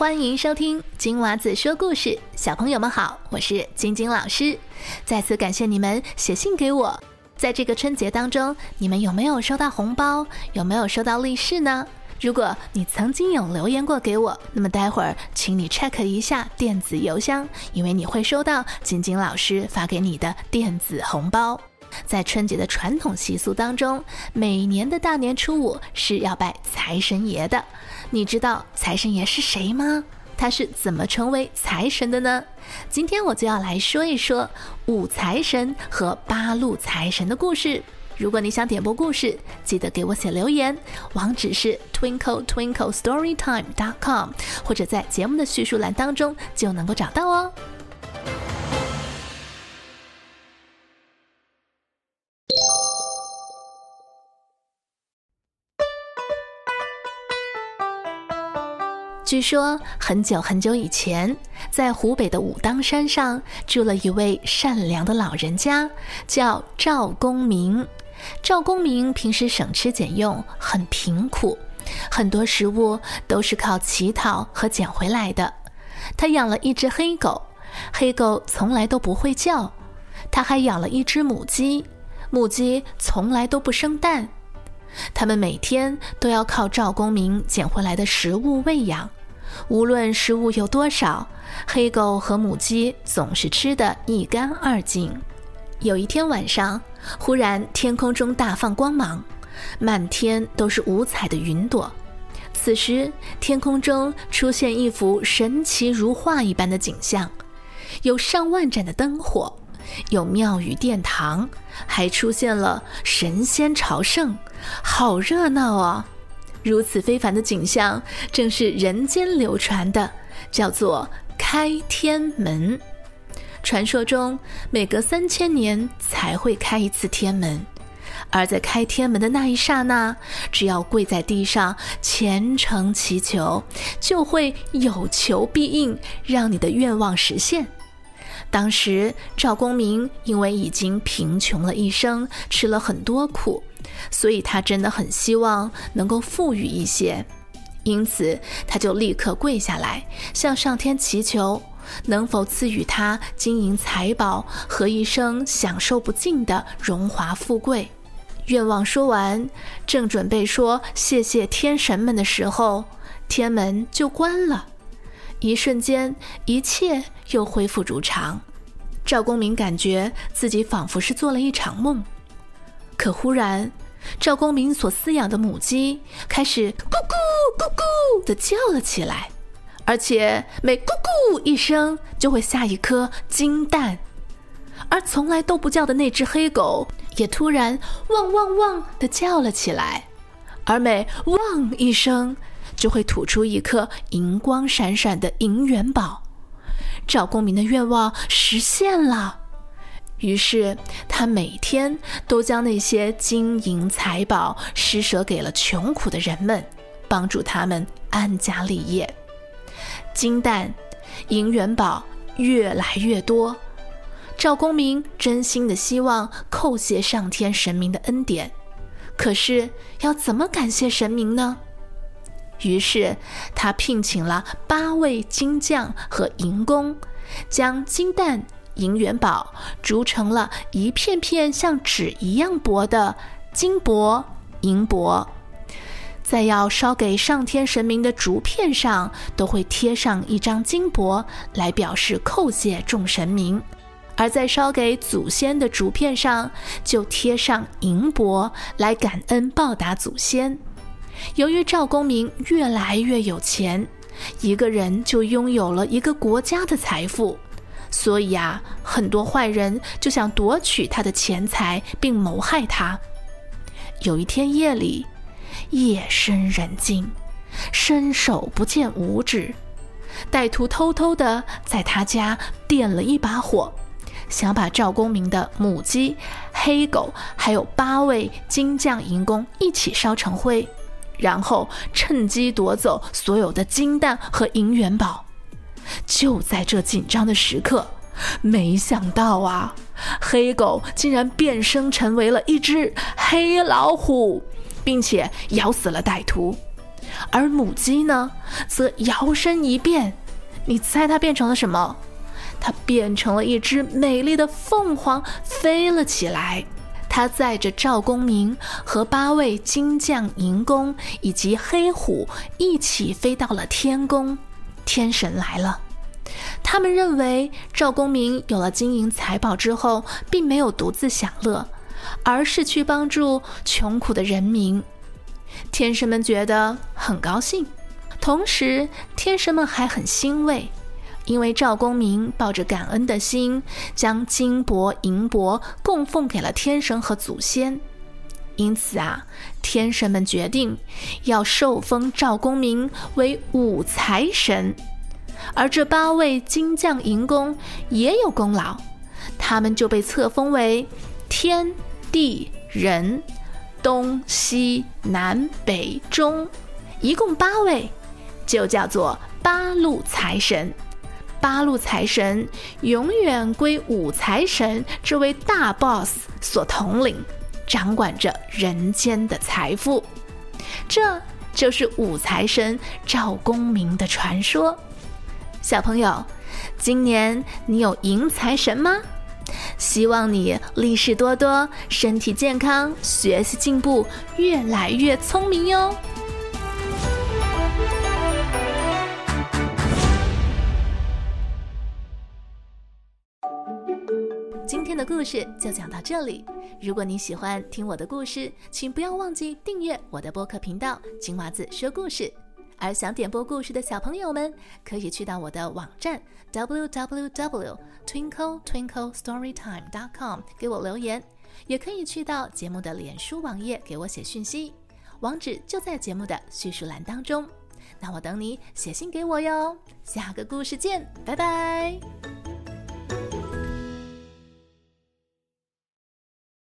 欢迎收听金娃子说故事，小朋友们好，我是晶晶老师。再次感谢你们写信给我，在这个春节当中，你们有没有收到红包？有没有收到利是呢？如果你曾经有留言过给我，那么待会儿请你 check 一下电子邮箱，因为你会收到晶晶老师发给你的电子红包。在春节的传统习俗当中，每年的大年初五是要拜财神爷的。你知道财神爷是谁吗？他是怎么成为财神的呢？今天我就要来说一说五财神和八路财神的故事。如果你想点播故事，记得给我写留言，网址是 twinkle twinkle storytime dot com，或者在节目的叙述栏当中就能够找到哦。据说很久很久以前，在湖北的武当山上住了一位善良的老人家，叫赵公明。赵公明平时省吃俭用，很贫苦，很多食物都是靠乞讨和捡回来的。他养了一只黑狗，黑狗从来都不会叫；他还养了一只母鸡，母鸡从来都不生蛋。他们每天都要靠赵公明捡回来的食物喂养。无论食物有多少，黑狗和母鸡总是吃得一干二净。有一天晚上，忽然天空中大放光芒，满天都是五彩的云朵。此时，天空中出现一幅神奇如画一般的景象：有上万盏的灯火，有庙宇殿堂，还出现了神仙朝圣，好热闹啊！如此非凡的景象，正是人间流传的，叫做开天门。传说中，每隔三千年才会开一次天门，而在开天门的那一刹那，只要跪在地上虔诚祈求，就会有求必应，让你的愿望实现。当时赵公明因为已经贫穷了一生，吃了很多苦。所以他真的很希望能够富裕一些，因此他就立刻跪下来向上天祈求，能否赐予他金银财宝和一生享受不尽的荣华富贵。愿望说完，正准备说谢谢天神们的时候，天门就关了，一瞬间一切又恢复如常。赵公明感觉自己仿佛是做了一场梦，可忽然。赵公明所饲养的母鸡开始咕咕咕咕地叫了起来，而且每咕咕一声就会下一颗金蛋。而从来都不叫的那只黑狗也突然汪汪汪地叫了起来，而每汪一声就会吐出一颗银光闪闪的银元宝。赵公明的愿望实现了。于是，他每天都将那些金银财宝施舍给了穷苦的人们，帮助他们安家立业。金蛋、银元宝越来越多，赵公明真心的希望叩谢上天神明的恩典。可是，要怎么感谢神明呢？于是，他聘请了八位金匠和银工，将金蛋。银元宝铸成了一片片像纸一样薄的金箔、银箔，在要烧给上天神明的竹片上，都会贴上一张金箔来表示叩谢众神明；而在烧给祖先的竹片上，就贴上银箔来感恩报答祖先。由于赵公明越来越有钱，一个人就拥有了一个国家的财富。所以啊，很多坏人就想夺取他的钱财，并谋害他。有一天夜里，夜深人静，伸手不见五指，歹徒偷偷的在他家点了一把火，想把赵公明的母鸡、黑狗还有八位金匠银工一起烧成灰，然后趁机夺走所有的金蛋和银元宝。就在这紧张的时刻，没想到啊，黑狗竟然变身成为了一只黑老虎，并且咬死了歹徒。而母鸡呢，则摇身一变，你猜它变成了什么？它变成了一只美丽的凤凰，飞了起来。它载着赵公明和八位金将银弓以及黑虎一起飞到了天宫。天神来了，他们认为赵公明有了金银财宝之后，并没有独自享乐，而是去帮助穷苦的人民。天神们觉得很高兴，同时天神们还很欣慰。因为赵公明抱着感恩的心，将金帛银帛供奉给了天神和祖先，因此啊，天神们决定要受封赵公明为五财神。而这八位金将银工也有功劳，他们就被册封为天地人东西南北中，一共八位，就叫做八路财神。八路财神永远归五财神这位大 boss 所统领，掌管着人间的财富。这就是五财神赵公明的传说。小朋友，今年你有迎财神吗？希望你利事多多，身体健康，学习进步，越来越聪明哟。今天的故事就讲到这里。如果你喜欢听我的故事，请不要忘记订阅我的播客频道“金娃子说故事”。而想点播故事的小朋友们，可以去到我的网站 www twinkle twinkle storytime dot com 给我留言，也可以去到节目的脸书网页给我写讯息，网址就在节目的叙述栏当中。那我等你写信给我哟。下个故事见，拜拜。